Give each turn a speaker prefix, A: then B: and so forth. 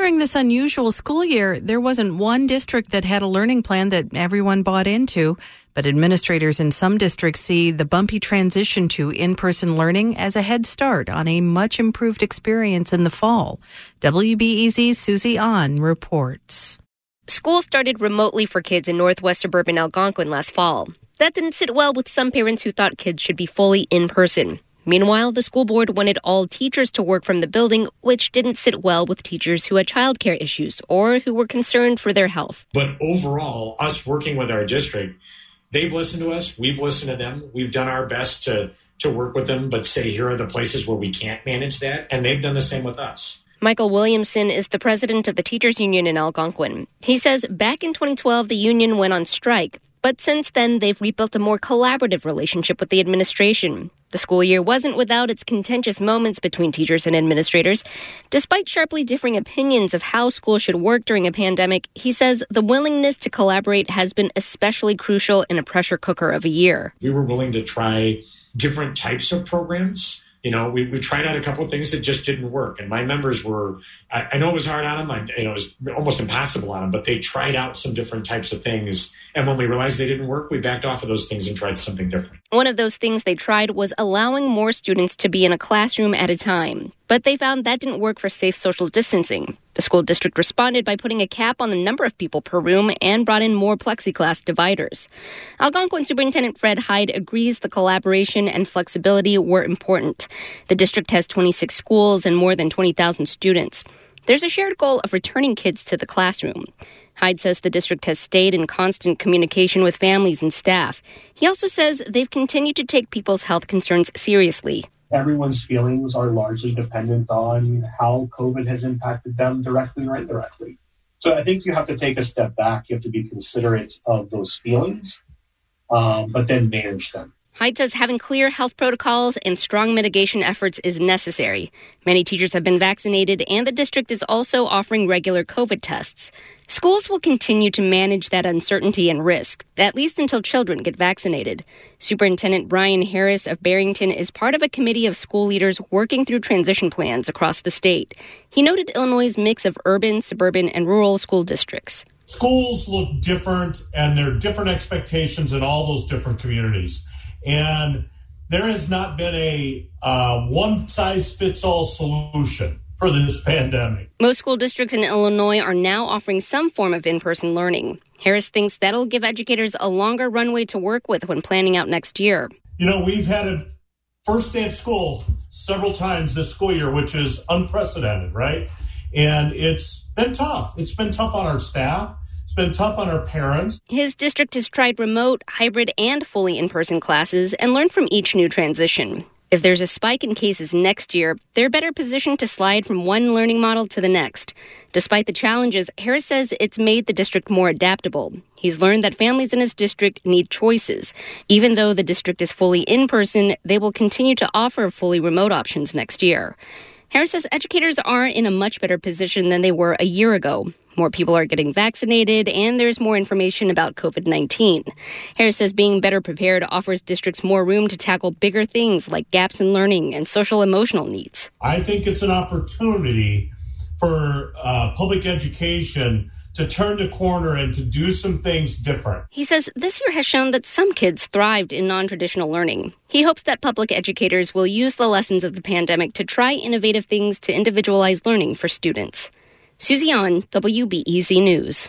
A: During this unusual school year, there wasn't one district that had a learning plan that everyone bought into. But administrators in some districts see the bumpy transition to in person learning as a head start on a much improved experience in the fall. WBEZ's Susie An reports.
B: School started remotely for kids in northwest suburban Algonquin last fall. That didn't sit well with some parents who thought kids should be fully in person. Meanwhile, the school board wanted all teachers to work from the building, which didn't sit well with teachers who had childcare issues or who were concerned for their health.
C: But overall, us working with our district, they've listened to us, we've listened to them, we've done our best to to work with them, but say here are the places where we can't manage that, and they've done the same with us.
B: Michael Williamson is the president of the teachers union in Algonquin. He says back in 2012 the union went on strike, but since then they've rebuilt a more collaborative relationship with the administration. The school year wasn't without its contentious moments between teachers and administrators. Despite sharply differing opinions of how school should work during a pandemic, he says the willingness to collaborate has been especially crucial in a pressure cooker of a year.
C: We were willing to try different types of programs you know, we, we tried out a couple of things that just didn't work. And my members were, I, I know it was hard on them. I, you know, it was almost impossible on them, but they tried out some different types of things. And when we realized they didn't work, we backed off of those things and tried something different.
B: One of those things they tried was allowing more students to be in a classroom at a time. But they found that didn't work for safe social distancing. The school district responded by putting a cap on the number of people per room and brought in more plexiglass dividers. Algonquin Superintendent Fred Hyde agrees the collaboration and flexibility were important. The district has 26 schools and more than 20,000 students. There's a shared goal of returning kids to the classroom. Hyde says the district has stayed in constant communication with families and staff. He also says they've continued to take people's health concerns seriously
D: everyone's feelings are largely dependent on how COVID has impacted them directly or indirectly. So I think you have to take a step back. You have to be considerate of those feelings, um, but then manage them.
B: Hyde says having clear health protocols and strong mitigation efforts is necessary. Many teachers have been vaccinated, and the district is also offering regular COVID tests. Schools will continue to manage that uncertainty and risk, at least until children get vaccinated. Superintendent Brian Harris of Barrington is part of a committee of school leaders working through transition plans across the state. He noted Illinois' mix of urban, suburban, and rural school districts.
E: Schools look different, and there are different expectations in all those different communities. And there has not been a uh, one size fits all solution for this pandemic.
B: Most school districts in Illinois are now offering some form of in person learning. Harris thinks that'll give educators a longer runway to work with when planning out next year.
E: You know, we've had a first day of school several times this school year, which is unprecedented, right? And it's been tough. It's been tough on our staff. It's been tough on our parents.
B: His district has tried remote, hybrid, and fully in person classes and learned from each new transition. If there's a spike in cases next year, they're better positioned to slide from one learning model to the next. Despite the challenges, Harris says it's made the district more adaptable. He's learned that families in his district need choices. Even though the district is fully in person, they will continue to offer fully remote options next year. Harris says educators are in a much better position than they were a year ago. More people are getting vaccinated, and there's more information about COVID 19. Harris says being better prepared offers districts more room to tackle bigger things like gaps in learning and social emotional needs.
E: I think it's an opportunity for uh, public education to turn the corner and to do some things different.
B: He says this year has shown that some kids thrived in non traditional learning. He hopes that public educators will use the lessons of the pandemic to try innovative things to individualize learning for students. Susie An WBEZ News.